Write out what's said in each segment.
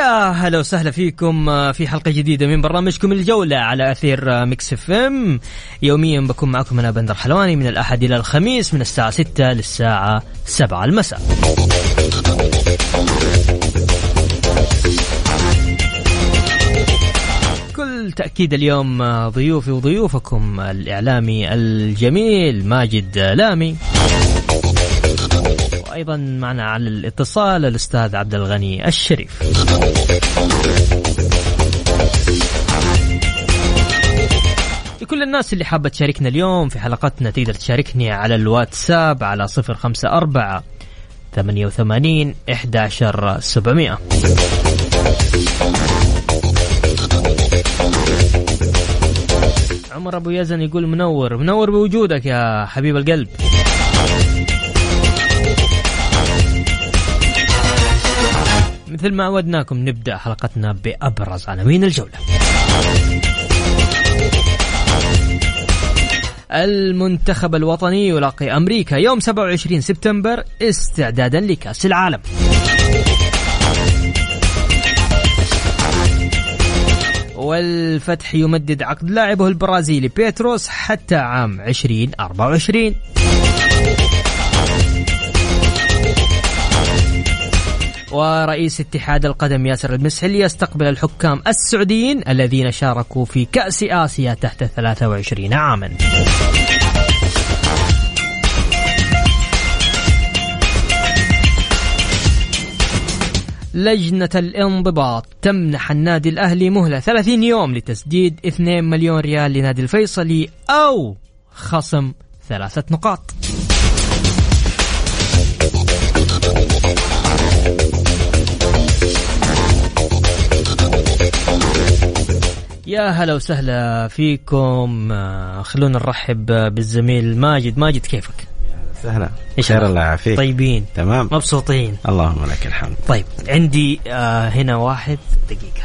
يا هلا وسهلا فيكم آه، في حلقة جديدة من برنامجكم الجولة على أثير آه، ميكس إف إم. يوميا بكون معكم أنا بندر حلواني من الأحد إلى الخميس من الساعة 6 للساعة 7 المساء. بكل تأكيد اليوم آه، ضيوفي وضيوفكم الإعلامي الجميل ماجد لامي. وأيضا معنا على الاتصال الأستاذ عبد الغني الشريف. لكل الناس اللي حابة تشاركنا اليوم في حلقتنا تقدر تشاركني على الواتساب على صفر خمسة أربعة ثمانية وثمانين إحداشر سبعمائة عمر أبو يزن يقول منور منور بوجودك يا حبيب القلب. مثل ما عودناكم نبدأ حلقتنا بأبرز عناوين الجولة. المنتخب الوطني يلاقي أمريكا يوم 27 سبتمبر استعدادا لكأس العالم. والفتح يمدد عقد لاعبه البرازيلي بيتروس حتى عام 2024 ورئيس اتحاد القدم ياسر المسحلي يستقبل الحكام السعوديين الذين شاركوا في كأس آسيا تحت 23 عاما. لجنة الانضباط تمنح النادي الأهلي مهلة 30 يوم لتسديد 2 مليون ريال لنادي الفيصلي أو خصم ثلاثة نقاط. يا هلا وسهلا فيكم. آه، خلونا نرحب بالزميل ماجد. ماجد كيفك؟ سهلا. خير؟ الله يعافيك. طيبين. تمام. مبسوطين. اللهم لك الحمد. طيب عندي آه هنا واحد. دقيقة.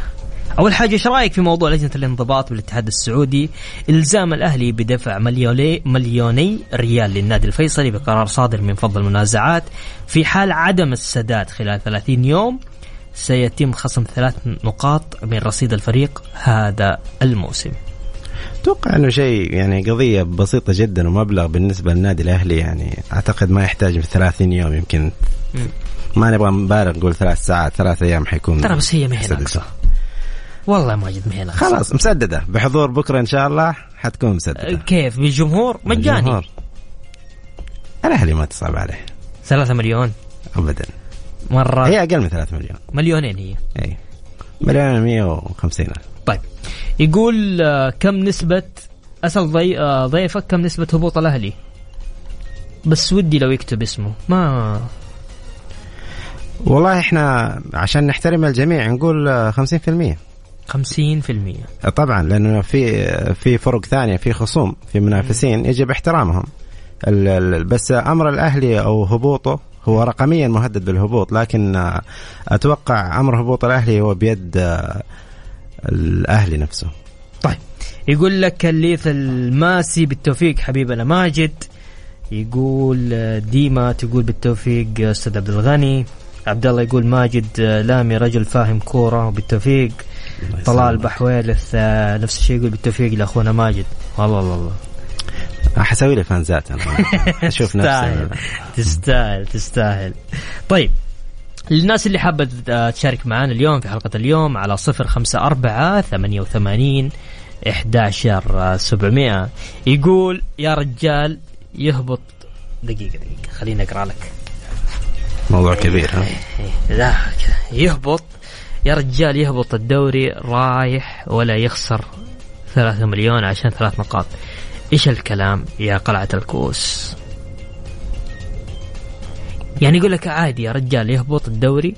أول حاجة إيش رأيك في موضوع لجنة الانضباط بالاتحاد السعودي؟ إلزام الأهلي بدفع مليوني مليوني ريال للنادي الفيصلي بقرار صادر من فض المنازعات في حال عدم السداد خلال 30 يوم. سيتم خصم ثلاث نقاط من رصيد الفريق هذا الموسم. أتوقع إنه شيء يعني قضية بسيطة جدا ومبلغ بالنسبة للنادي الأهلي يعني أعتقد ما يحتاج في 30 يوم يمكن. ما نبغى نبالغ نقول ثلاث ساعات ثلاث أيام حيكون ترى بس هي ما هي والله ماجد ما هي ناقصة خلاص مسددة. بحضور بكرة إن شاء الله حتكون مسددة. كيف؟ بالجمهور. مجاني. الأهلي ما تصعب عليه. ثلاثة مليون؟ ابدا. مرة. هي أقل من 3 مليون. مليونين هي. إي. مليون 150 ألف. طيب. يقول آه، كم نسبة أسأل ضي... آه، ضيفك كم نسبة هبوط الأهلي؟ بس ودي لو يكتب اسمه. ما والله إحنا عشان نحترم الجميع نقول آه، 50% خمسين في المية. طبعا لأنه في في فرق ثانية في خصوم في منافسين يجب احترامهم. بس أمر الأهلي أو هبوطه هو رقميا مهدد بالهبوط لكن آه، أتوقع أمر هبوط الأهلي هو بيد آه، الأهلي نفسه. طيب يقول لك الليث الماسي بالتوفيق حبيبنا ماجد يقول آه، ديما تقول بالتوفيق أستاذ عبد الغني. عبد الله يقول ماجد لامي رجل فاهم كورة وبالتوفيق طلال بحويلث نفس الشيء يقول بالتوفيق لأخونا ماجد. والله والله والله. حسوي لي فانزات أنا. أشوف نفسي. تستاهل. تستاهل طيب للناس اللي حابة تشارك معنا اليوم في حلقة اليوم على صفر خمسة أربعة ثمانية وثمانين إحداشر سبعمائة يقول يا رجال يهبط. دقيقة دقيقة. خليني أقرأ لك. موضوع كبير ها؟ إيه، لا يهبط. يا رجال يهبط الدوري رايح ولا يخسر ثلاثة مليون عشان ثلاث نقاط. إيش الكلام يا قلعة الكؤوس؟ يعني يقول لك عادي يا رجال يهبط الدوري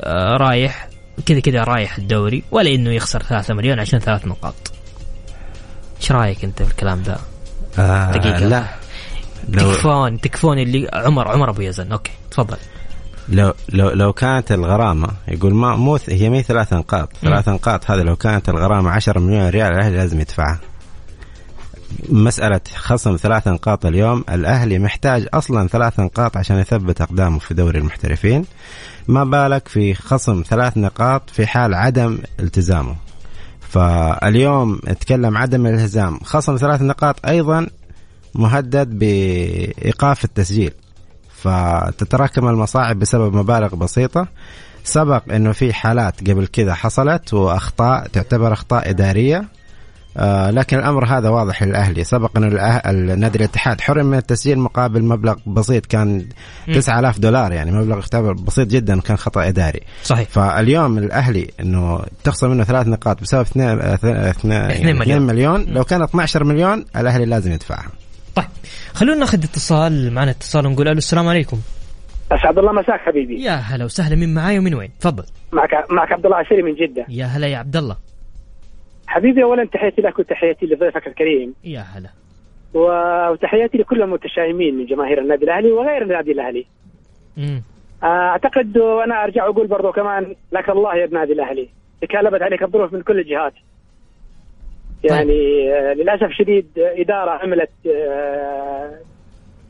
آه رايح كذا كذا رايح الدوري ولا إنه يخسر ثلاثة مليون عشان ثلاث نقاط. إيش رأيك أنت في الكلام ده؟ آه دقيقة. لا. لو تكفون تكفون اللي عمر عمر أبو يزن. okay تفضل. لو لو لو كانت الغرامة يقول ما مو هي مي ثلاث نقاط. ثلاث نقاط هذه لو كانت الغرامة 10 مليون ريال الاهلي لازم يدفعها. مسألة خصم ثلاث نقاط اليوم. الأهلي محتاج أصلا ثلاث نقاط عشان يثبت أقدامه في دوري المحترفين. ما بالك في خصم ثلاث نقاط في حال عدم التزامه؟ فاليوم اتكلم عدم الالتزام. خصم ثلاث نقاط أيضا مهدد بإيقاف التسجيل. فتتراكم المصاعب بسبب مبالغ بسيطة. سبق إنه في حالات قبل كذا حصلت وأخطاء تعتبر أخطاء إدارية. آه لكن الأمر هذا واضح للأهلي. سبق أن النادي الاتحاد حرم من التسجيل مقابل مبلغ بسيط كان 9000 دولار يعني مبلغ يعتبر بسيط جدا وكان خطأ إداري. صحيح. فاليوم الأهلي إنه تخصم منه ثلاث نقاط بسبب 2 اثنين مليون. مليون. لو كانت 12 مليون الأهلي لازم يدفعها طيب خلونا ناخذ اتصال معنا اتصال ونقول ألو السلام عليكم. أسعد الله مساك حبيبي. يا هلا وسهلا مين معاي ومن وين؟ تفضل. معك معك عبد الله عشيري من جدة. يا هلا يا عبد الله. حبيبي اولا تحياتي لك وتحياتي لضيفك الكريم. يا هلا. وتحياتي لكل المتشائمين من جماهير النادي الأهلي وغير النادي الأهلي. امم أعتقد وأنا أرجع أقول برضو كمان لك الله يا النادي الأهلي. تكالبت عليك الظروف من كل الجهات. يعني آه، للأسف شديد إدارة عملت آه،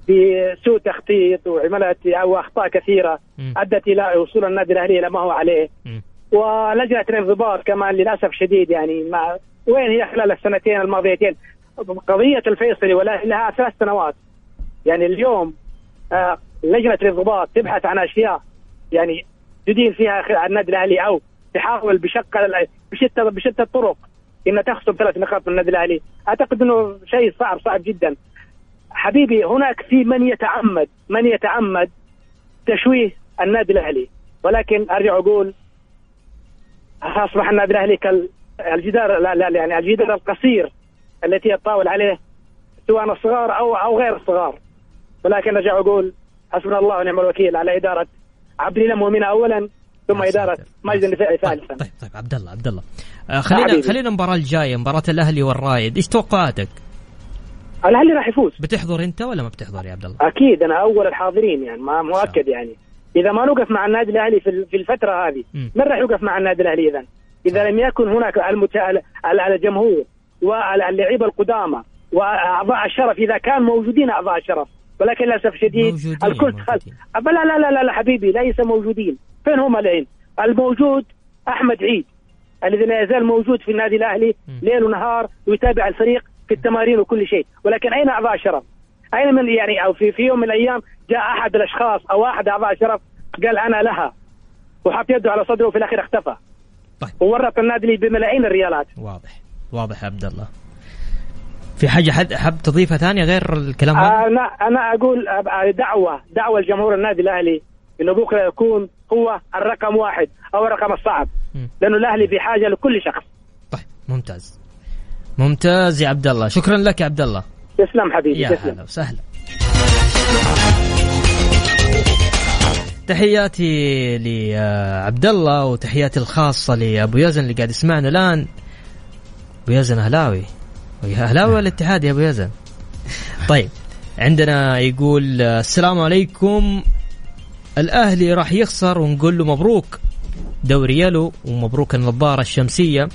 بسوء تخطيط وعملت أو أخطاء كثيرة. أدت إلى وصول النادي الأهلي إلى ما هو عليه. مم. ولجنة الانضباط كمان للأسف شديد يعني ما وين هي خلال السنتين الماضيتين؟ قضية الفيصلي ولا لها ثلاث سنوات. يعني اليوم آه لجنة الانضباط تبحث عن أشياء يعني تدين فيها النادي الأهلي أو تحاول بشق بشتى بشتى الطرق إنها تخصم ثلاث نقاط من النادي الأهلي. أعتقد إنه شيء صعب صعب جدا. حبيبي هناك في من يتعمد من يتعمد تشويه النادي الأهلي. ولكن أرجع أقول أصبح النادي الاهلي كالجدار لا لا يعني الجدار القصير التي يتطاول عليه سواء الصغار أو أو غير الصغار. ولكن ارجع أقول حسبنا الله ونعم الوكيل على إدارة عبد الاله مؤمنه اولا ثم إدارة ساتر. ماجد النفيعي طيب ثالثا. طيب طيب عبد الله عبد الله. آه خلينا حبيبي. خلينا المباراة الجاية مباراة الأهلي والرايد إيش توقعاتك؟ الأهلي راح يفوز. بتحضر أنت ولا ما بتحضر يا عبد الله؟ أكيد أنا أول الحاضرين يعني ما مؤكد يعني. إذا ما نوقف مع النادي الأهلي في ال- في الفترة هذه. من راح يوقف مع النادي الأهلي اذا إذا لم يكن هناك ال- الجمهور واللعيبة القدامى وأعضاء الشرف إذا كان موجودين أعضاء الشرف ولكن للأسف شديد موجودين، الكل خل... موجودين. أبا لا لا لا لا, حبيبي ليس موجودين فين هم الحين الموجود أحمد عيد الذي لا يزال موجود في النادي الأهلي. ليل ونهار ويتابع الفريق في التمارين وكل شيء ولكن أين أعضاء الشرف أين من يعني أو في في يوم من الأيام جاء أحد الأشخاص أو احد أعضاء الشرف قال أنا لها وحط يده على صدره وفي الأخير اختفى. طيب. وورط النادي لي بملايين الريالات. واضح. واضح يا عبد الله. في حاجة حد حاب تضيفها ثانية غير الكلام هذا؟ أنا أنا أقول أب- دعوة دعوة لجمهور النادي الأهلي إنه بكرة يكون هو الرقم واحد أو الرقم الصعب مم. لأنه الأهلي بحاجه لكل شخص. طيب ممتاز. ممتاز يا عبد الله. شكرا لك يا عبد الله. تسلم حبيبي يا تسلم. هلا وسهلا. تحياتي لعبد الله وتحياتي الخاصة لأبو يزن اللي قاعد يسمعنا الآن. أبو يزن أهلاوي. أهلاوي ولا اتحاد يا أبو يزن؟ طيب عندنا يقول السلام عليكم. الأهلي راح يخسر ونقول له مبروك. دوري يلو ومبروك النظارة الشمسية.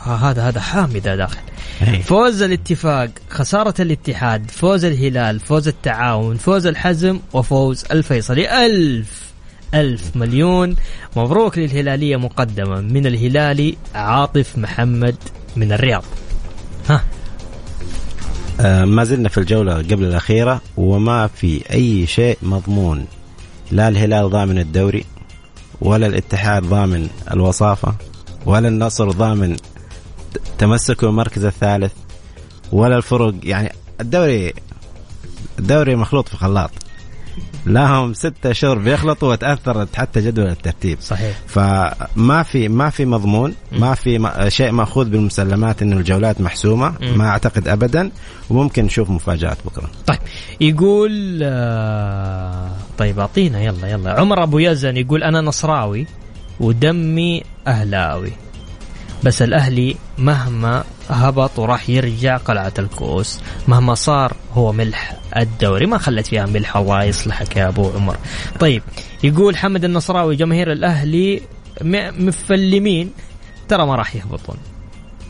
ها هذا هذا حامي ذا داخل. إيه. فوز الاتفاق خسارة الاتحاد فوز الهلال فوز التعاون فوز الحزم وفوز الفيصلي. ألف ألف مليون. مبروك للهلالية مقدمة. من الهلالي عاطف محمد من الرياض. ها. آه، ما زلنا في الجولة قبل الأخيرة وما في أي شيء مضمون. لا الهلال ضامن الدوري ولا الاتحاد ضامن الوصافة ولا النصر ضامن ت- تمسكه المركز الثالث ولا الفرق. يعني الدوري الدوري مخلوط في خلاط لهم ستة شهور بيخلطوا وتاثرت حتى جدول الترتيب. صحيح. فما في ما في مضمون ما في شيء مأخوذ بالمسلمات انه الجولات محسومة. ما أعتقد ابدا. وممكن نشوف مفاجآت بكرة. طيب يقول آه طيب أعطينا يلا يلا. عمر أبو يزن يقول أنا نصراوي ودمي أهلاوي. بس الأهلي مهما هبط وراح يرجع قلعة الكؤوس مهما صار هو ملح الدوري ما خلت فيها ملح الله يصلحك يا أبو عمر. طيب يقول حمد النصراوي جماهير الأهلي م- مفلمين. ترى ما راح يهبطون.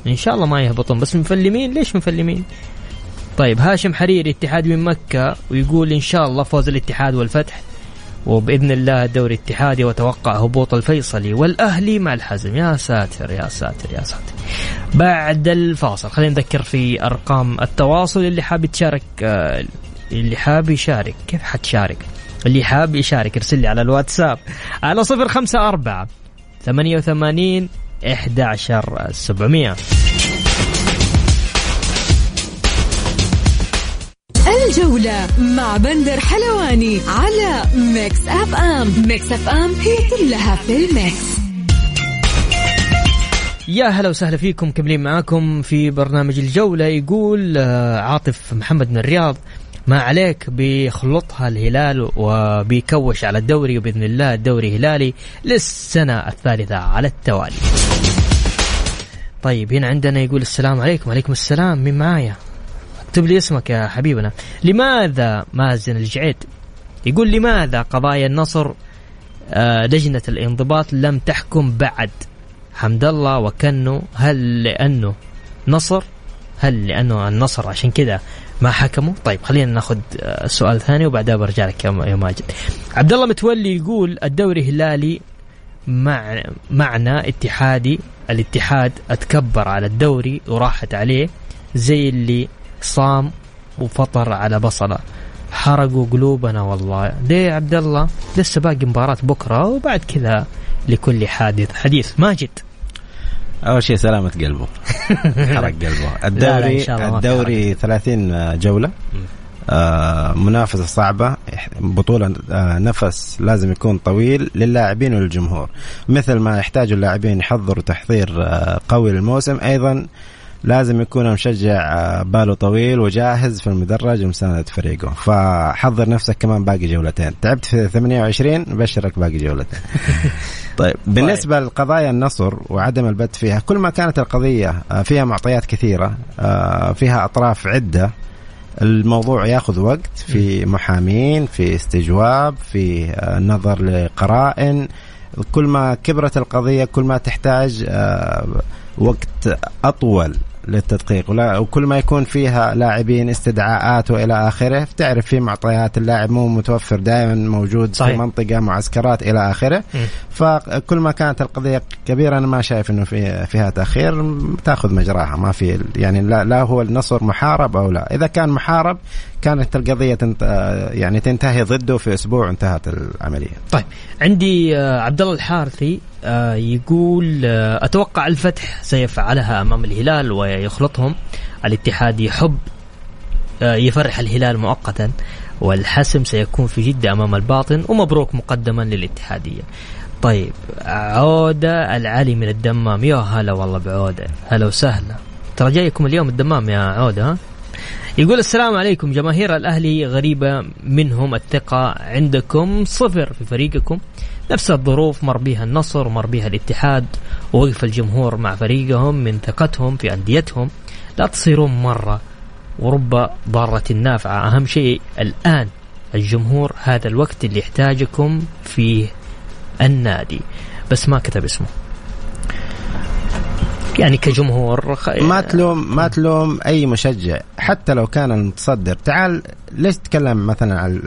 إن شاء الله ما يهبطون بس مفلمين؟ ليش مفلمين؟ طيب هاشم حريري اتحاد من مكة ويقول إن شاء الله فوز الاتحاد والفتح. وبإذن الله الدوري الاتحادي وتوقع هبوط الفيصلي والأهلي مع الحزم. يا ساتر يا ساتر يا ساتر. بعد الفاصل خلينا نذكر في أرقام التواصل. اللي حاب تشارك آه، اللي حاب يشارك كيف حتشارك؟ اللي حاب يشارك ارسل لي على الواتساب على صفر خمسة أربعة ثمانية وثمانين 11700 الجولة مع بندر حلواني على Mix FM. Mix FM هي كلها في ال Mix. يا هلا وسهلا فيكم كملين معاكم في برنامج الجولة. يقول آه، عاطف محمد من الرياض ما عليك بيخلطها الهلال وبيكوش على الدوري وبإذن الله الدوري هلالي للسنة الثالثة على التوالي. طيب هنا عندنا يقول السلام عليكم. عليكم السلام. مين معايا؟ اكتب لي اسمك يا حبيبنا. لماذا مازن الجعيد؟ يقول لماذا قضايا النصر آه، لجنة الانضباط لم تحكم بعد؟ حمد الله وكنو هل لأنه نصر؟ هل لأنه النصر؟ عشان كذا ما حكموا؟ طيب خلينا ناخذ آه، سؤال ثاني وبعدها برجع لك يا ماجد. عبد الله متولي يقول الدوري هلالي مع معنى اتحادي الاتحاد أتكبر على الدوري وراحت عليه زي اللي صام وفطر على بصلة. حرقوا قلوبنا والله. ليه يا عبد الله لسه باقي مباراة بكرة وبعد كذا لكل حادث. حديث ماجد. أول شيء سلامة قلبه. حرق قلبه. لا، الدوري ما في الدوري 30 جولة. آه منافسة صعبة. بطولة آه نفس لازم يكون طويل للاعبين وللجمهور مثل ما يحتاج اللاعبين يحضروا تحضير آه قوي للموسم. أيضا لازم يكون المشجع آه، باله طويل وجاهز في المدرج ومساندة فريقه. فحضر نفسك كمان باقي جولتين. تعبت في 28 بشرك باقي جولتين. طيب بالنسبة لقضايا النصر وعدم البت فيها كل ما كانت القضية آه، فيها معطيات كثيرة آه، فيها أطراف عدة الموضوع ياخذ وقت في محامين في استجواب في نظر لقرائن. كل ما كبرت القضية كل ما تحتاج وقت أطول. للتدقيق. ولا وكل ما يكون فيها لاعبين استدعاءات وإلى آخره تعرف في معطيات اللاعب مو متوفر دائما موجود صحيح. في منطقة معسكرات إلى آخره. فكل ما كانت القضية كبيرة أنا ما شايف إنه في فيها تأخير تأخذ مجراها. ما في يعني لا, لا هو النصر محارب أو لا. إذا كان محارب كانت القضية تنت يعني تنتهي ضده في أسبوع انتهت العملية. طيب عندي آه، عبد الله الحارثي آه، يقول آه، أتوقع الفتح سيفعلها أمام الهلال ويخلطهم. الاتحاد يحب آه، يفرح الهلال مؤقتا والحسم سيكون في جدة أمام الباطن ومبروك مقدما للاتحادية. طيب عودة العلي من الدمام. يا هلا والله بعودة. هلا وسهلا. ترى جايكم اليوم الدمام يا عودة ها؟ يقول السلام عليكم. جماهير الأهلي غريبة منهم. الثقة عندكم صفر في فريقكم. نفس الظروف مر بها النصر ومر بها الاتحاد ووقف الجمهور مع فريقهم من ثقتهم في أنديتهم. لا تصيرون مرة ورب ضارة نافعة أهم شيء الآن الجمهور هذا الوقت اللي يحتاجكم فيه النادي. بس ما كتب اسمه. يعني كجمهور خ... ما تلوم ما تلوم أي مشجع. حتى لو كان المتصدر تعال ليش تتكلم مثلا عن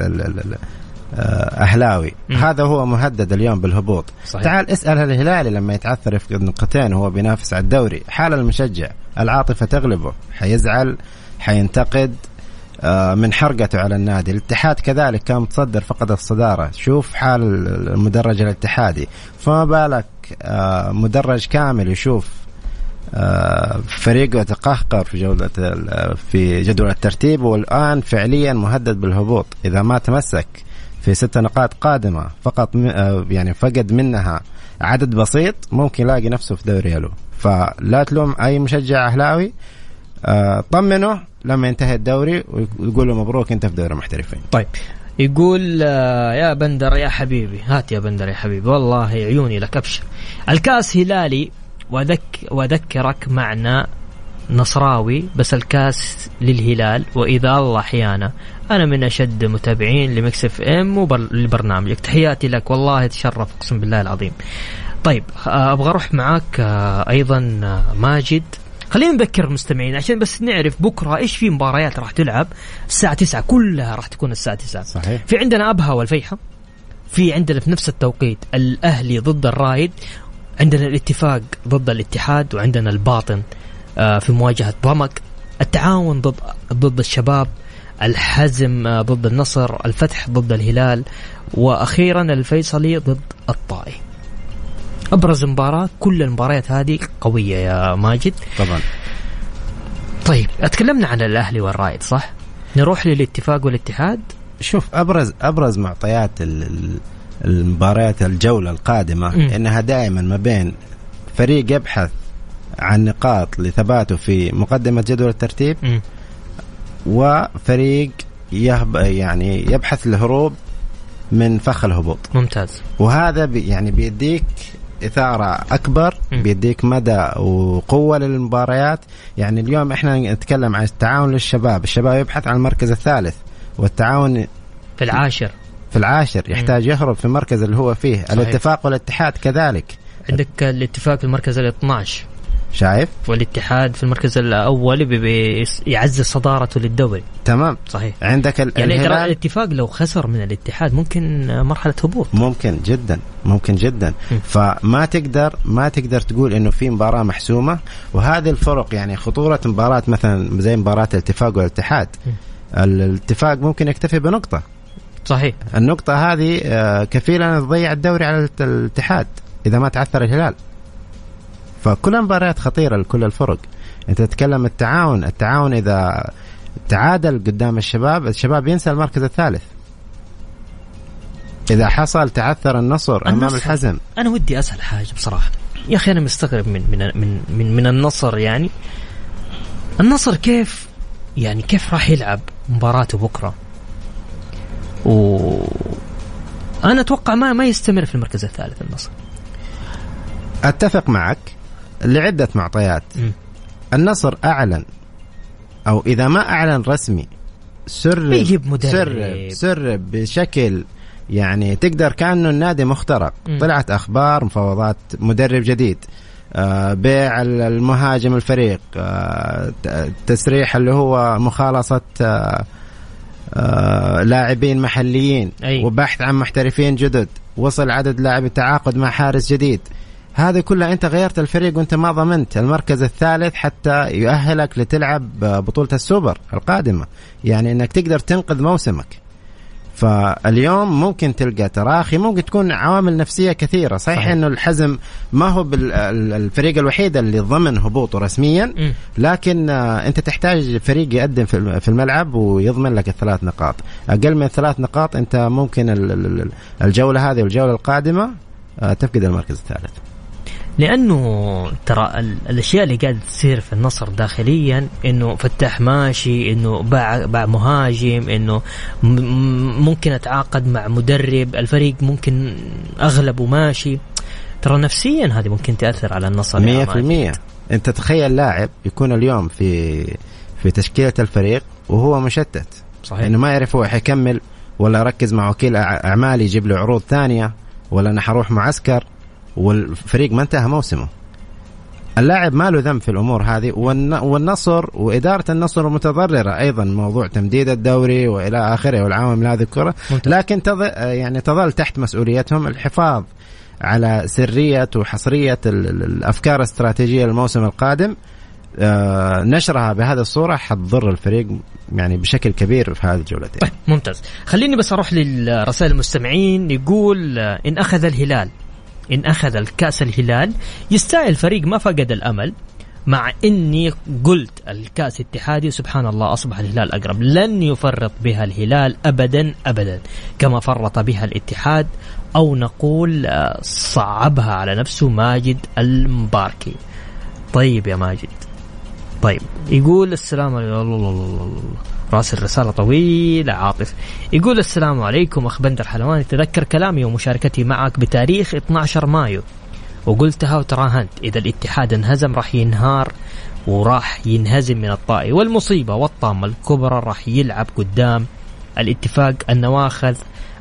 آه، أهلاوي. مم. هذا هو مهدد اليوم بالهبوط. صحيح. تعال اسأل الهلالي لما يتعثر يفقد نقطتين وهو بينافس على الدوري. حال المشجع العاطفة تغلبه حيزعل حينتقد آه، من حرقته على النادي. الاتحاد كذلك كان متصدر فقد الصدارة. شوف حال المدرج الاتحادي. فما بالك آه، مدرج كامل يشوف فريقه تقهقر في جولة في جدول الترتيب والآن فعليا مهدد بالهبوط. إذا ما تمسك في ست نقاط قادمة. فقط آه، يعني فقد منها عدد بسيط ممكن يلاقي نفسه في دوري ألو فلا تلوم أي مشجع أهلاوي. آه، طمنه لما ينتهي الدوري ويقول له مبروك أنت في دوري المحترفين. طيب. يقول آه، يا بندر يا حبيبي. هات يا بندر يا حبيبي. والله عيوني لك أبشر. الكاس هلالي وذك وذكرك معنا نصراوي بس الكاس للهلال وإذا الله أحيانا. أنا من أشد متابعين ل Mix FM ولبرنامجك تحياتي لك. والله تشرف أقسم بالله العظيم. طيب آه، أبغى أروح معاك آه، أيضا آه، ماجد. خلينا نذكر المستمعين عشان بس نعرف بكرة إيش في مباريات راح تلعب الساعة 9 كلها راح تكون الساعة 9 صحيح. في عندنا أبها والفيحة. في عندنا في نفس التوقيت الأهلي ضد الرايد عندنا الاتفاق ضد الاتحاد وعندنا الباطن. في مواجهة ضمك التعاون ضد ضد الشباب الحزم آه، ضد النصر الفتح ضد الهلال وأخيرا الفيصلي ضد الطائي. أبرز مباراة كل المباريات هذه قوية يا ماجد. طبعا. طيب أتكلمنا عن الأهلي والرايد صح؟ نروح للاتفاق والاتحاد. شوف أبرز أبرز معطيات ال- ال- المباريات الجولة القادمة مم. إنها دائما ما بين فريق يبحث عن نقاط لثباته في مقدمة جدول الترتيب مم. وفريق يهب يعني يبحث الهروب من فخ الهبوط. ممتاز. وهذا بي يعني بيديك إثارة أكبر مم. بيديك مدى وقوة للمباريات. يعني اليوم إحنا نتكلم عن التعاون للشباب. الشباب يبحث عن المركز الثالث والتعاون في العاشر. في العاشر يحتاج يهرب في المركز اللي هو فيه. صحيح. الاتفاق والاتحاد كذلك. عندك الاتفاق في المركز ال 12 شايف؟ والاتحاد في المركز الأول بي- بي- يعزز صدارته للدوري. تمام. صحيح. عندك ال- يعني ترى الاتفاق لو خسر من الاتحاد ممكن مرحلة هبوط. ممكن جدا ممكن جدا. م. فما تقدر ما تقدر تقول إنه في مباراة محسومة. وهذه الفرق يعني خطورة مباراة مثلا زي مباراة الاتفاق والاتحاد. م. الاتفاق ممكن يكتفي بنقطة. صحيح. النقطة هذه آه، كفيلة أن تضيع الدوري على الات- الاتحاد إذا ما تعثر الهلال. فكل المباريات خطيرة لكل الفرق. أنت تتكلم التعاون التعاون إذا تعادل قدام الشباب الشباب ينسى المركز الثالث. إذا حصل تعثر النصر أمام النصر. الحزم. أنا ودي أسأل حاجة بصراحة. يا أخي أنا مستغرب من من من من, من النصر يعني. النصر كيف يعني كيف راح يلعب مباراته بكرة؟ و أنا أتوقع ما ما يستمر في المركز الثالث النصر. أتفق معك. لعدة معطيات. النصر أعلن أو إذا ما أعلن رسمي سرب بيجيب مدرب. سرب سرب بشكل يعني تقدر كأنه النادي مخترق مم. طلعت أخبار مفاوضات مدرب جديد آه، بيع ال- المهاجم الفريق آه، تسريح اللي هو مخالصة آه، آه، لاعبين محليين أي. وبحث عن محترفين جدد وصل عدد لاعب التعاقد مع حارس جديد هذه كلها انت غيرت الفريق وانت ما ضمنت. المركز الثالث حتى يؤهلك لتلعب بطولة السوبر القادمة. يعني انك تقدر تنقذ موسمك. فاليوم ممكن تلقى تراخي ممكن تكون عوامل نفسية كثيرة. صحيح, صحيح. انه الحزم ما هو الفريق الوحيد اللي ضمن هبوطه رسميا. لكن انت تحتاج فريق يقدم في الم- في الملعب ويضمن لك الثلاث نقاط. أقل من ثلاث نقاط انت ممكن ال- ال- ال- الجولة هذه والجولة القادمة آه، تفقد المركز الثالث. لأنه ترى ال- الأشياء اللي قاعدة تصير في النصر داخليا إنه فتح ماشي إنه باع باع مهاجم إنه ممكن أتعاقد مع مدرب الفريق ممكن أغلبه ماشي. ترى نفسيا هذه ممكن تأثر على النصر يا 100% ماجد. أنت تخيل لاعب يكون اليوم في في تشكيلة الفريق وهو مشتت. صحيح. إنه ما يعرف هو حيكمل ولا ركز مع وكيل أعمال يجيب له عروض ثانية ولا أنا حروح معسكر والفريق ما انتهى موسمه. اللاعب ما له ذنب في الأمور هذه؟ والن- والنصر وإدارة النصر متضرره أيضا موضوع تمديد الدوري وإلى آخره والعوامل هذه الكرة. لكن تظ... يعني تظل تحت مسؤوليتهم الحفاظ على سرية وحصرية ال- ال- الأفكار الاستراتيجية للموسم القادم. آه، نشرها بهذه الصورة حتضر الفريق يعني بشكل كبير في هذه الجولتين. طيب ممتاز. خليني بس أروح للرسائل المستمعين. يقول آه، إن أخذ الهلال. إن أخذ الكأس الهلال يستاهل فريق ما فقد الأمل. مع إني قلت الكأس اتحادي سبحان الله أصبح الهلال أقرب. لن يفرط بها الهلال ابدا ابدا. كما فرط بها الاتحاد أو نقول آه، صعبها على نفسه ماجد المباركي. طيب يا ماجد. طيب يقول السلام راس الرسالة طويلة عاطف. يقول السلام عليكم أخ بندر حلواني. تذكر كلامي ومشاركتي معك بتاريخ 12 مايو. وقلتها وتراهنت. إذا الاتحاد انهزم راح ينهار وراح ينهزم من الطائي. والمصيبة والطامة الكبرى راح يلعب قدام الاتفاق النواخذ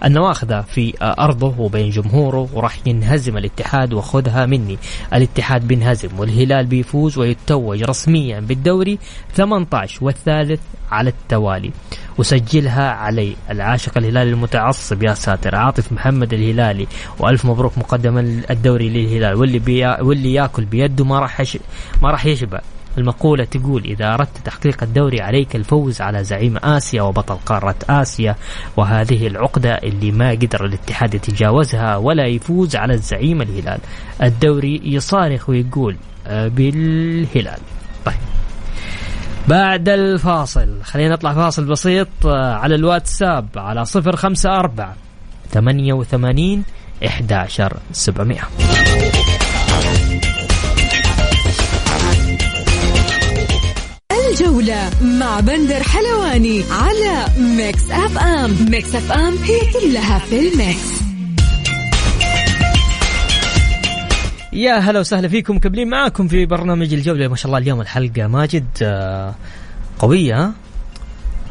النواخذة في أرضه وبين جمهوره وراح ينهزم الاتحاد وخذها مني. الاتحاد بينهزم والهلال بيفوز ويتوج رسميا بالدوري 18 والثالث على التوالي. وسجلها علي العاشق الهلالي المتعصب يا ساتر. عاطف محمد الهلالي. وألف مبروك مقدما الدوري للهلال. واللي بيا واللي ياكل بيده ما راح. ما راح يشبع. المقولة تقول إذا أردت تحقيق الدوري عليك الفوز على زعيم آسيا وبطل قارة آسيا وهذه العقدة اللي ما قدر الاتحاد يتجاوزها ولا يفوز على الزعيم الهلال. الدوري يصارخ ويقول أه، بالهلال. طيب. بعد الفاصل خلينا نطلع فاصل بسيط أه، على الواتساب على 054 88 11 700 الجولة مع بندر حلواني على Mix FM. Mix FM هي كلها في ال Mix. يا هلا وسهلا فيكم. مكملين معاكم في برنامج الجولة. ما شاء الله اليوم الحلقة ماجد آه، قوية ها؟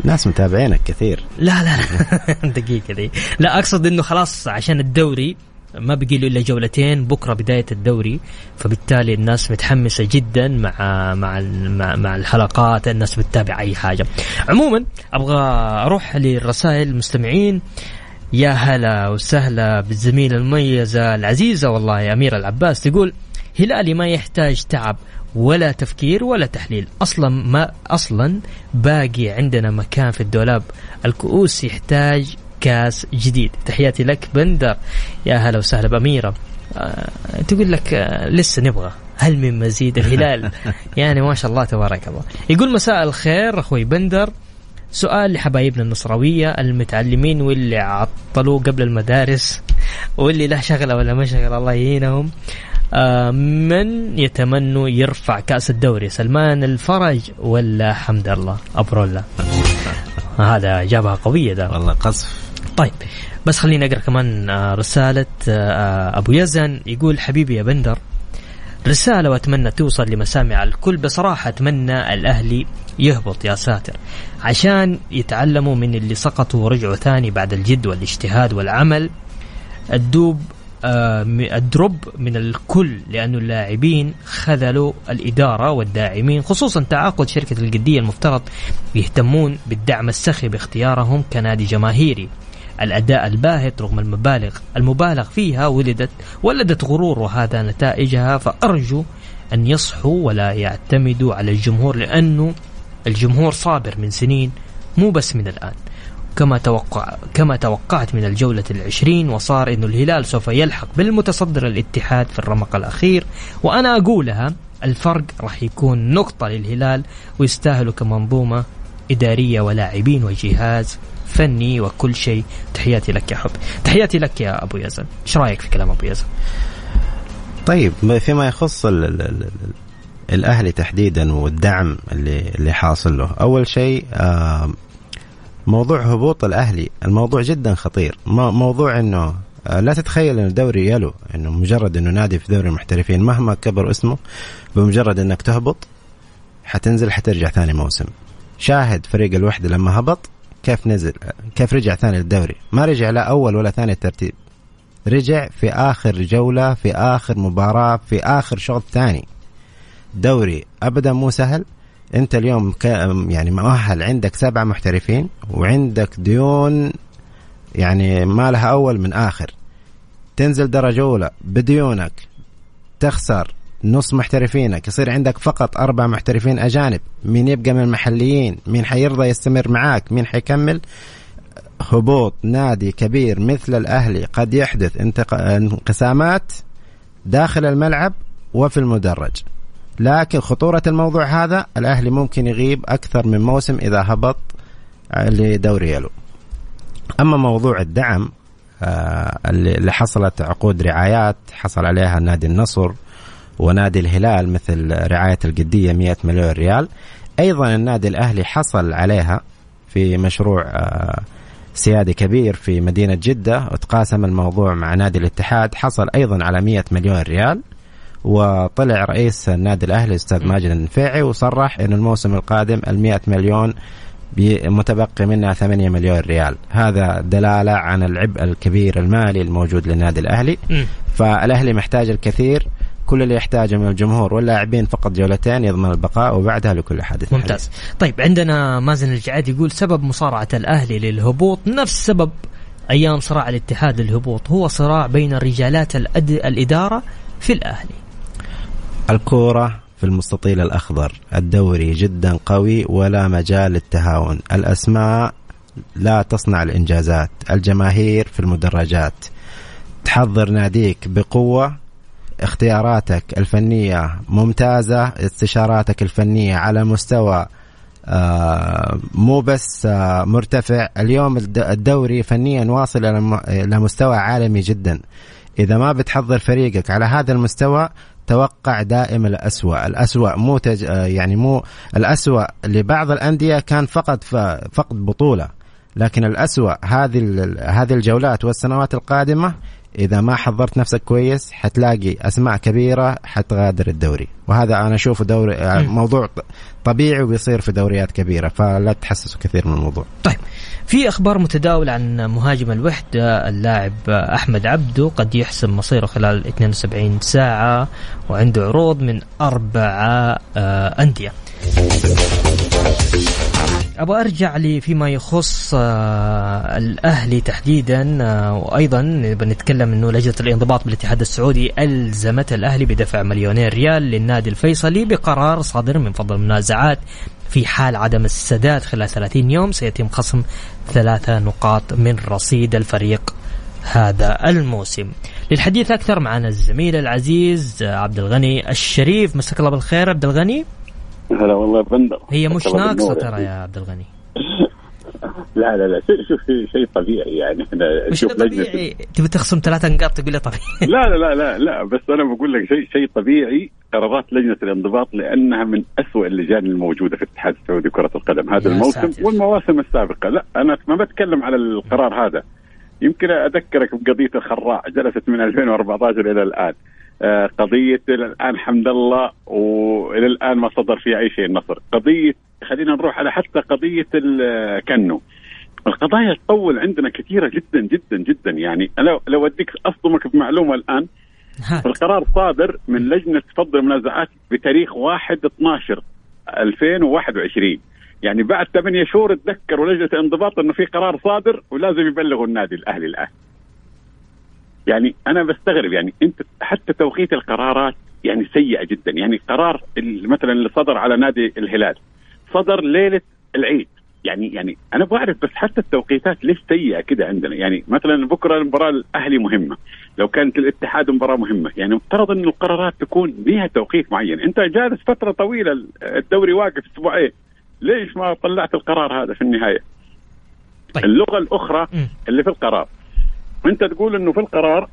ناس متابعينك كثير. لا لا لا. دقيقة دي لا أقصد إنه خلاص عشان الدوري ما بقي له إلا جولتين بكرة بداية الدوري. فبالتالي الناس متحمسة جدا مع مع مع, مع الحلقات الناس بتتابع أي حاجة. عموما أبغى أروح للرسائل المستمعين. يا هلا وسهلا بالزميلة المميزة العزيزة والله يا أميرة العباس تقول هلالي ما يحتاج تعب ولا تفكير ولا تحليل. أصلا ما أصلا باقي عندنا مكان في الدولاب. الكؤوس يحتاج كاس جديد. تحياتي لك بندر. يا هلا وسهلا بأميرة. آه تقول لك آه لسه نبغى. هل من مزيد الهلال؟ يعني ما شاء الله تبارك الله. يقول مساء الخير أخوي بندر. سؤال لحبايبنا النصراوية المتعلمين واللي عطلوا قبل المدارس واللي له شغلة ولا ما شغلة الله يهينهم. آه من يتمنوا يرفع كأس الدوري سلمان الفرج ولا حمد الله؟ أبرولا هذا إجابة قوية ده. والله قصف. طيب بس خليني أقرأ كمان آه، رسالة آه، أبو يزن يقول حبيبي يا بندر رسالة وأتمنى توصل لمسامع الكل بصراحه أتمنى الاهلي يهبط يا ساتر عشان يتعلموا من اللي سقطوا ورجعوا ثاني بعد الجد والاجتهاد والعمل الدوب آه، الدرب من الكل لأن اللاعبين خذلوا الإدارة والداعمين خصوصا تعاقد شركة القدية المفترض يهتمون بالدعم السخي باختيارهم كنادي جماهيري. الأداء الباهت رغم المبالغ المبالغ فيها ولدت ولدت غرور وهذا نتائجها فأرجو أن يصحوا ولا يعتمدوا على الجمهور لأنه الجمهور صابر من سنين مو بس من الآن. كما توقع كما توقعت من الجولة العشرين وصار أن الهلال سوف يلحق بالمتصدر الاتحاد في الرمق الأخير. وأنا أقولها الفرق راح يكون نقطة للهلال ويستاهلوا كمنظومة إدارية ولاعبين وجهاز فني وكل شيء. تحياتي لك يا حب. تحياتي لك يا أبو يزن. إيش رأيك في كلام أبو يزن؟ طيب فيما يخص ال ال ال الأهلي تحديدا والدعم اللي اللي حاصل له. أول شيء موضوع هبوط الأهلي. الموضوع جدا خطير. موضوع إنه آه، لا تتخيل إن الدوري يلو. إنه مجرد إنه نادي في دوري المحترفين مهما كبر اسمه بمجرد إنك تهبط حتنزل حترجع ثاني موسم. شاهد فريق الوحدة لما هبط كيف نزل كيف رجع ثاني للدوري ما رجع لا أول ولا ثاني الترتيب. رجع في آخر جولة في آخر مباراة في آخر شوط ثاني. دوري أبدا مو سهل. أنت اليوم يعني مؤهل عندك سبعه محترفين وعندك ديون يعني ما لها أول من آخر. تنزل درجة أولى بديونك تخسر. نص محترفينك يصير عندك فقط أربع محترفين أجانب. مين يبقى من المحليين؟ مين حيرضى يستمر معاك؟ مين حيكمل؟ هبوط نادي كبير مثل الأهلي قد يحدث انقسامات داخل الملعب وفي المدرج. لكن خطورة الموضوع هذا الأهلي ممكن يغيب أكثر من موسم إذا هبط لدوري يلو. أما موضوع الدعم آه، اللي حصلت عقود رعايات حصل عليها نادي النصر ونادي الهلال مثل رعاية القدية 100 مليون ريال. أيضا النادي الأهلي حصل عليها في مشروع آه، سيادي كبير في مدينة جدة وتقاسم الموضوع مع نادي الاتحاد. حصل أيضا على 100 مليون ريال وطلع رئيس النادي الأهلي الأستاذ ماجد النفيعي وصرح أن الموسم القادم ال 100 مليون متبقي منها 8 مليون ريال. هذا دلالة عن العبء الكبير المالي الموجود للنادي الأهلي. فالأهلي محتاج الكثير كل اللي يحتاجه من الجمهور واللاعبين فقط جولتين يضمن البقاء وبعدها لكل حادث ممتاز. حديث. طيب عندنا مازن الجعاد يقول سبب مصارعة الأهلي للهبوط نفس سبب أيام صراع الاتحاد للهبوط هو صراع بين رجالات الأد... الإدارة في الأهلي. الكورة في المستطيل الأخضر الدوري جدا قوي ولا مجال للتهاون الأسماء لا تصنع الإنجازات الجماهير في المدرجات. تحضر ناديك بقوة اختياراتك الفنية ممتازة استشاراتك الفنية على مستوى آه مو بس آه مرتفع. اليوم الدوري فنيا واصل إلى مستوى عالمي جدا. إذا ما بتحضر فريقك على هذا المستوى توقع دائما الأسوأ. الأسوأ مو تج... آه، يعني مو الأسوأ لبعض الأندية كان فقط فقد بطولة. لكن الأسوأ هذه هذه الجولات والسنوات القادمة إذا ما حضرت نفسك كويس حتلاقي أسماء كبيرة حتغادر الدوري. وهذا أنا أشوفه دوري موضوع طبيعي وبيصير في دوريات كبيرة فلا تحسسوا كثير من الموضوع. طيب في أخبار متداولة عن مهاجم الوحدة اللاعب أحمد عبدو قد يحسم مصيره خلال 72 ساعة وعنده عروض من أربع آه، أندية. أبغى أرجع لي فيما يخص آه الاهلي تحديدا آه وأيضا بنتكلم إنه لجنة الانضباط بالاتحاد السعودي ألزمت الاهلي بدفع مليونين ريال للنادي الفيصلي بقرار صادر من فضل المنازعات في حال عدم السداد خلال 30 يوم. سيتم خصم ثلاثة نقاط من رصيد الفريق هذا الموسم. للحديث أكثر معنا الزميل العزيز عبد الغني الشريف. مساك الله بالخير عبد الغني. هلا والله بندر هي مش ناقصة ترى يا عبد الغني. لا لا لا شوف شيء طبيعي يعني. إحنا مش طبيعي. تبي تخصم ثلاثة نقاط تقول لي طبيعي. لا لا لا لا لا بس أنا بقول لك شيء شيء طبيعي. قرارات لجنة الانضباط لأنها من أسوأ اللجان الموجودة في الاتحاد السعودي كره القدم. هذا الموسم ساتر. والمواسم السابقة. لا أنا ما بتكلم على القرار هذا. يمكن أذكرك بقضية الخراع جلست من 2014 إلى الآن. قضية إلى الآن حمد الله وإلى الآن ما صدر فيها أي شيء النصر. قضية خلينا نروح على حتى قضية كنو القضايا تطول عندنا كثيرة جدا جدا جدا. يعني أنا لو أديك أصدمك بمعلومة الآن القرار صادر من لجنة فض المنازعات بتاريخ 1 12 2021 يعني بعد ثمانية شهور تذكروا لجنة الانضباط إنه في قرار صادر ولازم يبلغوا النادي الأهلي الآن. يعني أنا بستغرب يعني أنت حتى توقيت القرارات يعني سيئة جدا. يعني قرار مثلا اللي صدر على نادي الهلال صدر ليلة العيد. يعني يعني أنا بعرف بس حتى التوقيتات ليش سيئة كده عندنا؟ يعني مثلا بكرة المباراة الأهلي مهمة. لو كانت الاتحاد مباراة مهمة يعني مفترض إن القرارات تكون بها توقيت معين. أنت جالس فترة طويلة الدوري واقف أسبوعين. ليش ما طلعت القرار هذا في النهاية؟ طيب. اللغة الأخرى اللي في القرار. انت تقول انه في القرار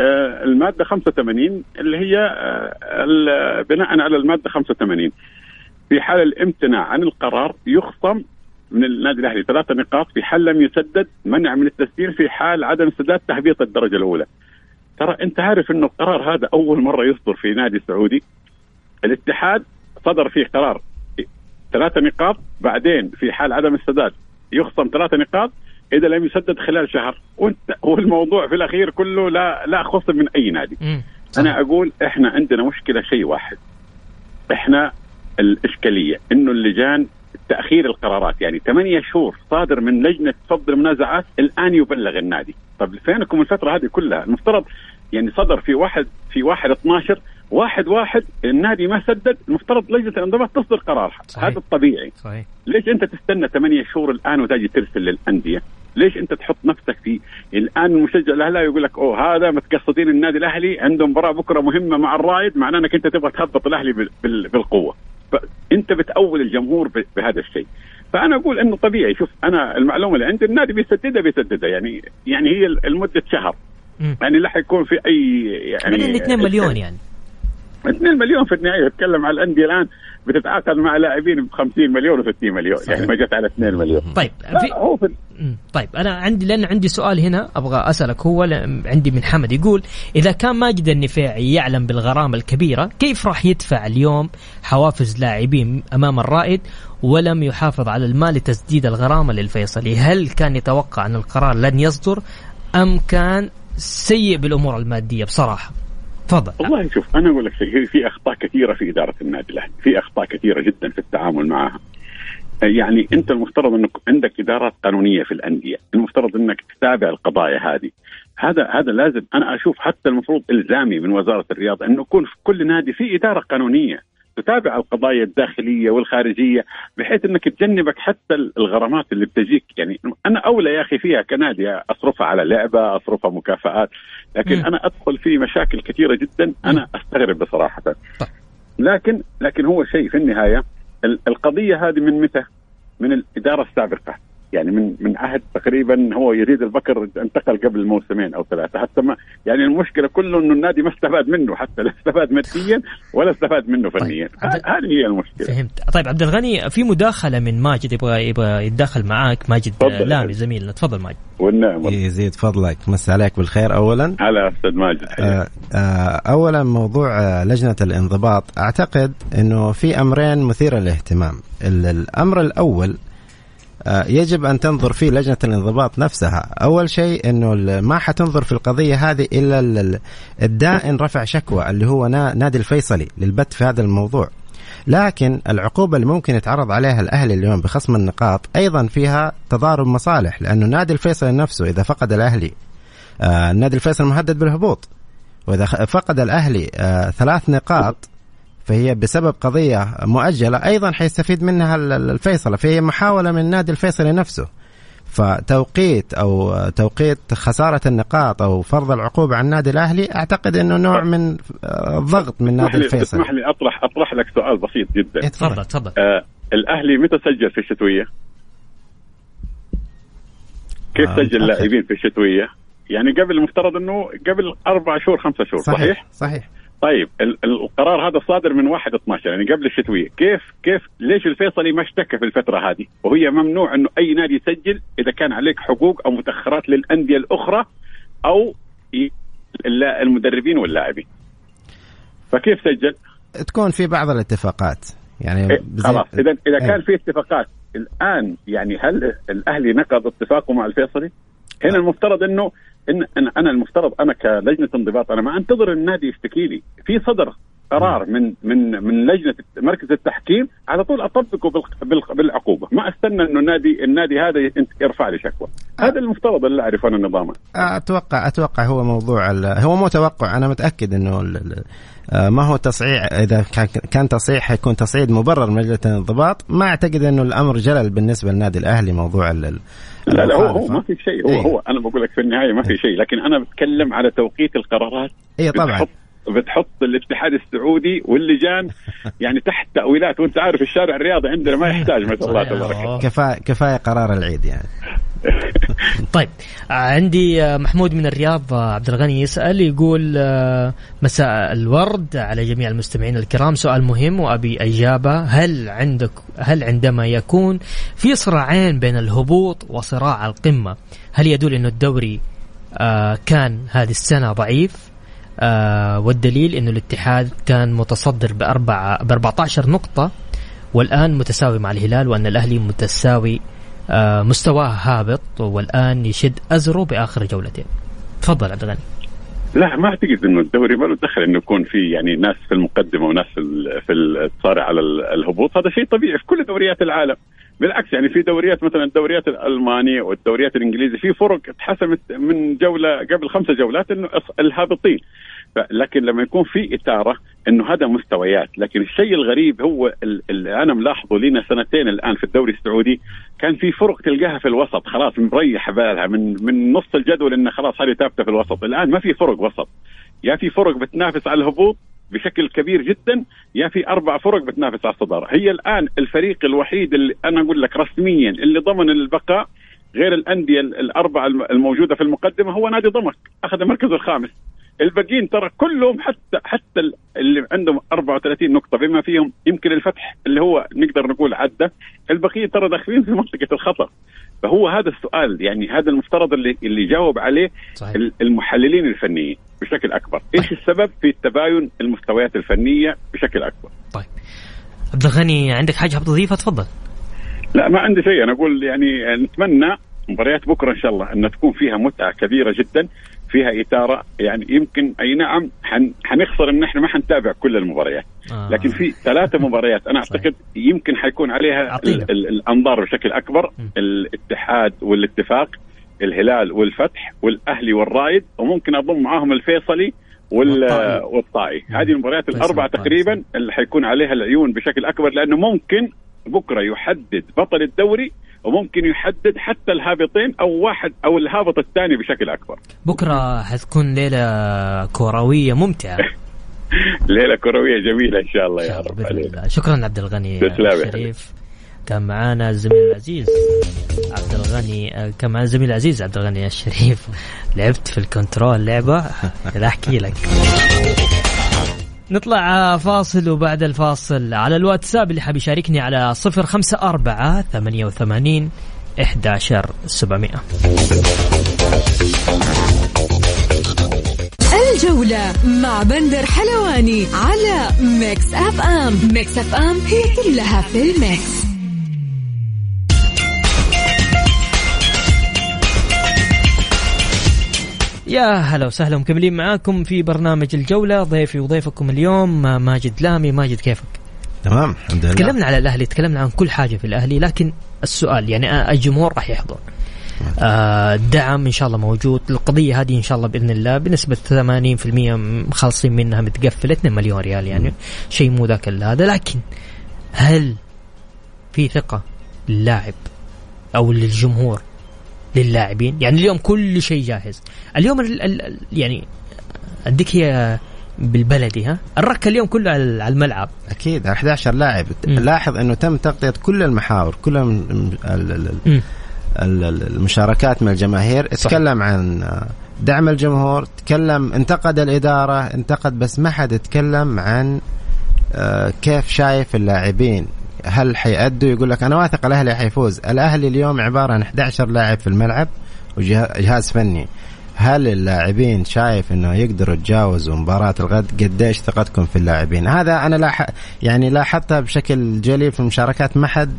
آه، المادة 85 اللي هي آه، بناء على المادة 85 في حال الامتناع عن القرار يخصم من النادي الأهلي ثلاثة نقاط في حال لم يسدد منع من التسجيل في حال عدم سداد تهبيط الدرجة الأولى. ترى أنت عارف إنه القرار هذا أول مرة يصدر في نادي سعودي الاتحاد صدر فيه قرار ثلاثة نقاط بعدين في حال عدم السداد يخصم ثلاثة نقاط إذا لم يسدد خلال شهر. وانت والموضوع في الأخير كله لا لا خصم من أي نادي. أنا أقول إحنا عندنا مشكلة شيء واحد. إحنا الإشكالية إنه اللجان تأخير القرارات. يعني ثمانية شهور صادر من لجنة فض المنازعات الآن يبلغ النادي. طب فينكم الفترة هذه كلها؟ المفترض يعني صدر في واحد في واحد 12 واحد واحد النادي ما سدد المفترض لجنة الانضباط تصدر قرارها. صحيح. هذا الطبيعي. صحيح. ليش أنت تستنى ثمانية شهور الآن وتجي ترسل للأندية؟ ليش انت تحط نفسك في الآن المشجع الاهلاوي يقول لك أوه هذا متقصدين النادي الأهلي عندهم مباراة بكرة مهمة مع الرائد معناه إنك أنت تبغى تهبط الأهلي بالقوة. فانت بتأول الجمهور بهذا الشيء. فأنا أقول إنه طبيعي شوف أنا المعلومة اللي عندي النادي بيسددها بيسددها يعني يعني هي لمدة شهر. يعني لا حيكون في أي يعني 2 مليون يعني. 2 مليون في النهاية تتكلم على الأندية الآن بتتعاقد مع لاعبين ب 50 مليون و60 مليون. صحيح. يعني ما جت على 2 مليون. طيب في... هو في... طيب أنا عندي لأن عندي سؤال هنا أبغى أسألك هو عندي من حمد يقول إذا كان ماجد النفاعي يعلم بالغرامة الكبيرة كيف راح يدفع اليوم حوافز لاعبين أمام الرائد ولم يحافظ على المال لتسديد الغرامة للفيصلي؟ هل كان يتوقع أن القرار لن يصدر أم كان سيء بالأمور المادية؟ بصراحة. تفضل. والله شوف أنا أقول لك شيء في أخطاء كثيرة في إدارة النادي الأهلي في أخطاء كثيرة جدا في التعامل معها. يعني أنت المفترض انك عندك إدارات قانونية في الأندية، المفترض أنك تتابع القضايا هذه. هذا هذا لازم أنا أشوف حتى المفروض إلزامي من وزارة الرياضة انه يكون في كل نادي في إدارة قانونية تتابع القضايا الداخلية والخارجية بحيث أنك تجنبك حتى الغرامات اللي بتجيك. يعني أنا أولى يا أخي فيها كنادي أصرفها على لعبة أصرفها مكافآت. لكن م. أنا أدخل في مشاكل كثيرة جدا أنا أستغرب بصراحة طيب. لكن لكن هو شيء في النهاية القضية هذه من متى؟ من الإدارة السابقة يعني من من عهد تقريبا هو يزيد البكر انتقل قبل موسمين أو ثلاثة. حتى ما يعني المشكلة كله إنه النادي ما استفاد منه حتى لا استفاد ماديا ولا استفاد منه طيب، فنيا. طيب. هذه هي المشكلة. فهمت. طيب عبد الغني في مداخلة من ماجد يبغى يبغى يتداخل معاك. ماجد لامي زميلنا تفضل ماجد. والنعم. يزيد فضلك. مسي عليك بالخير. اولا هلا أستاذ ماجد آه آه اولا موضوع آه لجنة الانضباط. أعتقد إنه في أمرين مثيرة للاهتمام. الأمر الأول يجب أن تنظر فيه لجنة الانضباط نفسها، أول شيء إنه ما حتنظر في القضية هذه إلا الدائن رفع شكوى اللي هو نادي الفيصلي للبت في هذا الموضوع. لكن العقوبة اللي ممكن يتعرض عليها الاهلي اليوم بخصم النقاط أيضا فيها تضارب مصالح لأنه نادي الفيصلي نفسه إذا فقد الأهلي آه النادي الفيصل مهدد بالهبوط وإذا فقد الأهلي آه ثلاث نقاط فهي بسبب قضية مؤجلة أيضا حيستفيد منها الفيصلة فهي محاولة من النادي الفيصلي نفسه فتوقيت أو توقيت خسارة النقاط أو فرض العقوبة على النادي الأهلي أعتقد إنه نوع من الضغط من نادي الفيصل اسمح لي اطرح أطرح لك سؤال بسيط جدا إيه، تفضل تفضل آه الأهلي متى سجل في الشتوية؟ كيف آه سجل لاعبين في الشتوية؟ يعني قبل المفترض إنه قبل أربع شهور خمسة شهور صحيح؟ صحيح, صحيح. طيب القرار هذا صادر من 1 12 يعني قبل الشتوية، كيف كيف ليش الفيصلي ما اشتكى في الفترة هذه؟ وهي ممنوع إنه أي نادي يسجل إذا كان عليك حقوق أو متأخرات للأندية الأخرى أو المدربين واللاعبين. فكيف سجل؟ تكون في بعض الاتفاقات يعني إيه خلاص اذا إذا إيه. كان في اتفاقات الآن يعني هل الأهلي نقض اتفاقه مع الفيصلي؟ هنا المفترض إنه ان أنا المفترض أنا كلجنة انضباط أنا ما أنتظر النادي يشتكي لي. في صدر قرار من من من لجنة مركز التحكيم على طول أطبقه بالعقوبة. ما أستنى إنه النادي النادي هذا يرفع لي شكوى. هذا المفترض اللي اعرف أنا النظام أتوقع أتوقع هو موضوع هو مو توقع. أنا متأكد إنه آه، ما هو تصعيع إذا كان تصعيع حيكون تصعيد مبرر من لجنة الانضباط. ما أعتقد إنه الأمر جلل بالنسبة للنادي الأهلي موضوع لا لا هو, هو ما في شيء. هو إيه؟ هو أنا بقول لك في النهاية ما في شيء. لكن أنا بتكلم على توقيت القرارات اي طبعا. بتحط الاتحاد السعودي واللجان يعني تحت تأويلات. وانت عارف الشارع الرياضي عندنا ما يحتاج ما شاء الله تبارك. الله كفايه كفاية قرار العيد يعني. طيب عندي محمود من الرياض عبد الغني يسأل يقول مساء الورد على جميع المستمعين الكرام. سؤال مهم وأبي إجابة. هل عندك هل عندما يكون في صراعين بين الهبوط وصراع القمة هل يدل انه الدوري آه، كان هذه السنة ضعيف؟ آه والدليل إنه الاتحاد كان متصدر ب 14 نقطة والآن متساوي مع الهلال وأن الأهلي متساوي آه مستواه هابط والآن يشد أزره بآخر جولتين. تفضل عبد الغني. لا ما أعتقد إنه الدوري ما له دخل إنه يكون في يعني ناس في المقدمة وناس في الصارع على الهبوط. هذا شيء طبيعي في كل دوريات العالم. بالعكس يعني في دوريات مثلا الدوريات الالمانيه والدوريات الانجليزيه في فرق اتحسمت من جولة قبل خمسة جولات إنه الهابطين. لكن لما يكون في إثارة إنه هذا مستويات. لكن الشيء الغريب هو اللي أنا ملاحظه لنا سنتين الآن في الدوري السعودي كان في فرق تلقاها في الوسط. خلاص مريح بالها. من من نص الجدول إنه خلاص هذه ثابتة في الوسط. الآن ما في فرق وسط. يا في فرق بتنافس على الهبوط بشكل كبير جدا يا في أربع فرق بتنافس على الصدارة. هي الآن الفريق الوحيد اللي أنا أقول لك رسميا اللي ضمن البقاء غير الأندية الأربعة الموجودة في المقدمة هو نادي ضمك أخذ المركز الخامس. الباقيين ترى كلهم حتى حتى اللي عندهم 34 نقطة بما فيهم يمكن الفتح اللي هو نقدر نقول عدى البقيه ترى داخلين في منطقة الخطر. فهو هذا السؤال يعني هذا المفترض اللي اللي جاوب عليه صحيح. المحللين الفنيين بشكل أكبر. إيش طيب. السبب في تباين المستويات الفنية بشكل أكبر؟ طيب. عبد الغني عندك حاجة تضيفها؟ تفضل. لا ما عندي شيء. أنا أقول يعني نتمنى مباريات بكرة إن شاء الله أن تكون فيها متعة كبيرة جدا. فيها إثارة. يعني يمكن أي نعم حن حنخسر إن إحنا ما حنتابع كل المباريات. آه. لكن في ثلاثة مباريات أنا أعتقد يمكن حيكون عليها ال ال الأنظار بشكل أكبر م. الاتحاد والاتفاق الهلال والفتح والأهلي والرائد وممكن أضم معاهم الفيصلي والطائي, والطائي. هذه المباريات الأربعة تقريبا اللي حيكون عليها العيون بشكل أكبر لأنه ممكن بكرة يحدد بطل الدوري وممكن يحدد حتى الهابطين أو واحد أو الهابط الثاني بشكل أكبر. بكرة حتكون ليلة كروية ممتعة. ليلة كروية جميلة إن شاء الله يا رب. علينا. شكرا عبد الغني شريف كان معانا الزميل العزيز عبد الغني كان معنا الزميل العزيز عبد الغني الشريف. لعبت في الكنترول لعبة. لا أحكي لك. نطلع فاصل وبعد الفاصل. على الواتساب اللي حاب يشاركني على صفر خمسة أربعة ثمانية وثمانين إحداشر سبعمائة. الجولة مع بندر حلواني على Mix FM. Mix FM هي كلها في ال Mix. يا هلا وسهلا مكملين معاكم في برنامج الجولة. ضيفي وضيفكم اليوم ماجد لامي. ماجد كيفك؟ تمام الحمد لله. تكلمنا على الأهلي تكلمنا عن كل حاجة في الأهلي لكن السؤال يعني الجمهور راح يحضر. آه الدعم إن شاء الله موجود. القضية هذه إن شاء الله بإذن الله بنسبة 80% خالصين منها متقفلة 2 مليون ريال يعني شيء مو ذاك هذا. لكن هل في ثقة للاعب أو للجمهور للاعبين. يعني اليوم كل شيء جاهز. اليوم ال ال يعني أديك هي بالبلدي ها؟ الركة اليوم كله على الملعب. أكيد 11 لاعب. لاحظ إنه تم تغطية كل المحاور كل المشاركات من الجماهير. تكلم عن دعم الجمهور تكلم انتقد الإدارة انتقد بس ما حد يتكلم عن آه، كيف شايف اللاعبين. هل حيأدوا؟ يقول لك أنا واثق الأهلي حيفوز. الأهلي اليوم عبارة عن 11 لاعب في الملعب وجهاز فني. هل اللاعبين شايف إنه يقدروا يتجاوزوا مباراة الغد؟ قديش ثقتكم في اللاعبين؟ هذا أنا لاح يعني لاحظتها بشكل جلي في المشاركات ما حد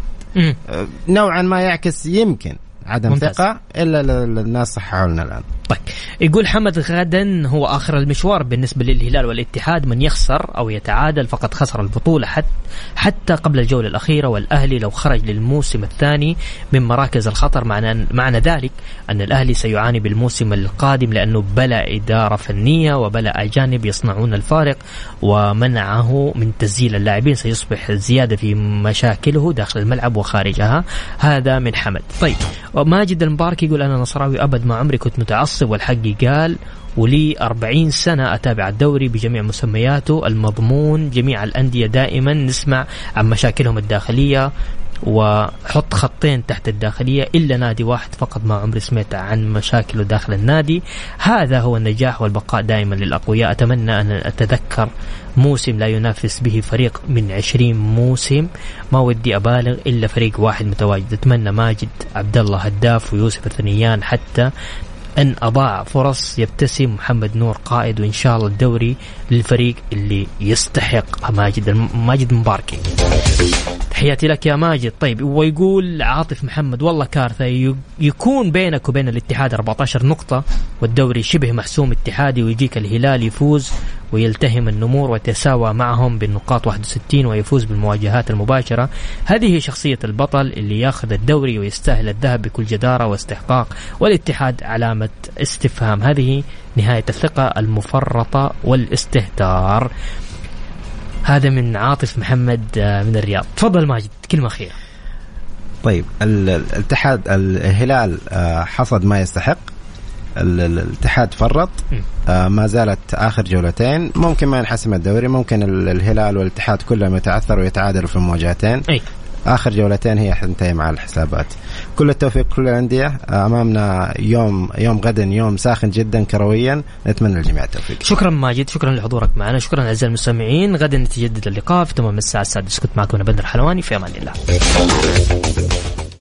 نوعا ما يعكس يمكن عدم ممتاز. ثقة إلا الناس صححوا لنا الآن. طيب يقول حمد غدا هو آخر المشوار بالنسبة للهلال والاتحاد من يخسر أو يتعادل فقد خسر البطولة حتى حتى قبل الجولة الأخيرة والأهلي لو خرج للموسم الثاني من مراكز الخطر معنى معنى ذلك أن الأهلي سيعاني بالموسم القادم لأنه بلا إدارة فنية وبلا أجانب يصنعون الفارق ومنعه من تسجيل اللاعبين. سيصبح زيادة في مشاكله داخل الملعب وخارجها. هذا من حمد. طيب ماجد المبارك يقول أنا نصراوي أبد ما عمري كنت متعصب. والحق قال ولي 40 سنة أتابع الدوري بجميع مسمياته المضمون جميع الأندية دائما نسمع عن مشاكلهم الداخلية وحط خطين تحت الداخلية إلا نادي واحد فقط ما عمري سمعت عن مشاكله داخل النادي. هذا هو النجاح والبقاء دائما للأقوياء. أتمنى أن أتذكر موسم لا ينافس به فريق من عشرين موسم. ما ودي أبالغ إلا فريق واحد متواجد. أتمنى ماجد عبد الله هداف ويوسف الثنيان حتى أن أضاع فرص يبتسم محمد نور قائد وإن شاء الله الدوري للفريق اللي يستحق ماجد ماجد مباركي. تحياتي لك يا ماجد. طيب ويقول عاطف محمد والله كارثة يكون بينك وبين الاتحاد 14 نقطة والدوري شبه محسوم اتحادي ويجيك الهلال يفوز ويلتهم النمور ويتساوى معهم بالنقاط 61 ويفوز بالمواجهات المباشرة. هذه شخصية البطل اللي ياخذ الدوري ويستاهل الذهب بكل جدارة واستحقاق والاتحاد علامة استفهام. هذه نهاية الثقة المفرطة والاستهتار. هذا من عاطف محمد آه، من الرياض. تفضل ماجد كلمة أخيرة. طيب الاتحاد الهلال آه، حصد ما يستحق. الاتحاد فرط. آه ما زالت آخر جولتين. ممكن ما ينحسم الدوري ممكن الهلال والاتحاد كلهم يتعثروا ويتعادلوا في المواجهتين. أي. آخر جولتين هي حتنتهي مع الحسابات. كل التوفيق كل الأندية. أمامنا يوم يوم غدا يوم ساخن جدا كرويا. نتمنى للجميع التوفيق. شكرا ماجد شكرا لحضورك معنا. شكرا أعزائي المستمعين. غدا نتجدد اللقاء. في تمام الساعة السادسه كنت معكم أنا بدر حلواني. في أمان الله.